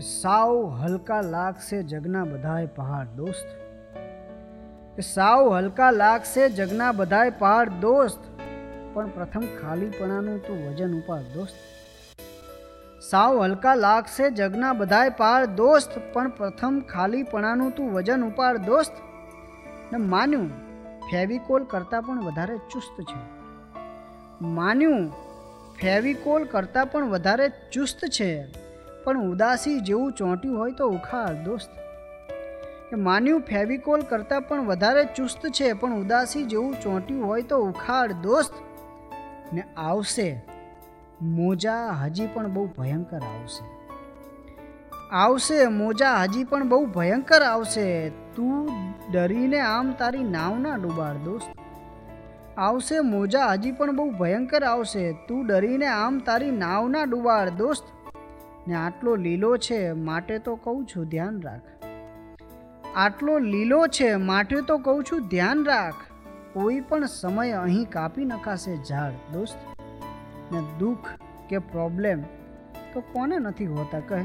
સાવ હલકા લાગશે જગના બધાય પહાડ દોસ્ત. સાવ હલકા લાગશે જગના બધાય પહાડ દોસ્ત. પણ પ્રથમ ખાલીપણાનું તું વજન ઉપાડ દોસ્ત. સાવ હલકા લાગશે જગના બધાય પહાડ દોસ્ત, પણ પ્રથમ ખાલીપણાનું તું વજન ઉપાડ દોસ્ત. ને માન્યું, ફેવિકોલ કરતાં પણ વધારે ચુસ્ત છે. માન્યું, ફેવિકોલ કરતાં પણ વધારે ચુસ્ત છે. પણ ઉદાસી જેવું ચોંટ્યું હોય તો ઉખાડ, દોસ્ત. કે માન્યું ફેવિકોલ કરતાં પણ વધારે ચુસ્ત છે, પણ ઉદાસી જેવું ચોંટ્યું હોય તો ઉખાડ, દોસ્ત. ને આવશે. મોજા હજી પણ બહુ ભયંકર આવશે. આવશે, મોજા હજી પણ બહુ ભયંકર આવશે. તું ડરીને આમ તારી નાવ ના ડૂબાડ, દોસ્ત. આવશે, મોજા હજી પણ બહુ ભયંકર આવશે. તું ડરીને આમ તારી નાવ ના ડૂબાડ, દોસ્ત. ને આટલો લીલો છે માટે તો કહું છું ધ્યાન રાખ. આટલો લીલો છે માટે તો કહું છું ધ્યાન રાખ. કોઈ પણ સમય અહીં કાપી નખાશે ઝાડ, દોસ્ત. ને દુઃખ કે પ્રોબ્લેમ તો કોને નથી હોતા કહે?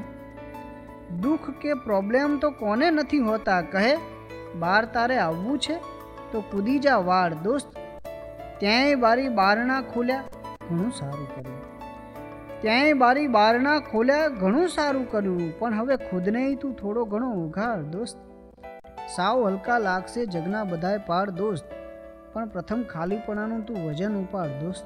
દુઃખ કે પ્રોબ્લેમ તો કોને નથી હોતા કહે? બાર તારે આવવું છે તો કૂદી જા વાળ, દોસ્ત. ત્યાંય બારી બારણા ખોલ્યા. ઘણું સારું કર્યું. ત્યાંય બારી બારણા ખોલ્યા ઘણું સારું કર્યું, પણ હવે ખુદને તું થોડો ઘણો ઉઘાડ, દોસ્ત. સાવ હલકા લાગશે જગના બધાય પાડ દોસ્ત, પણ પ્રથમ ખાલીપણાનું તું વજન ઉપાડ, દોસ્ત.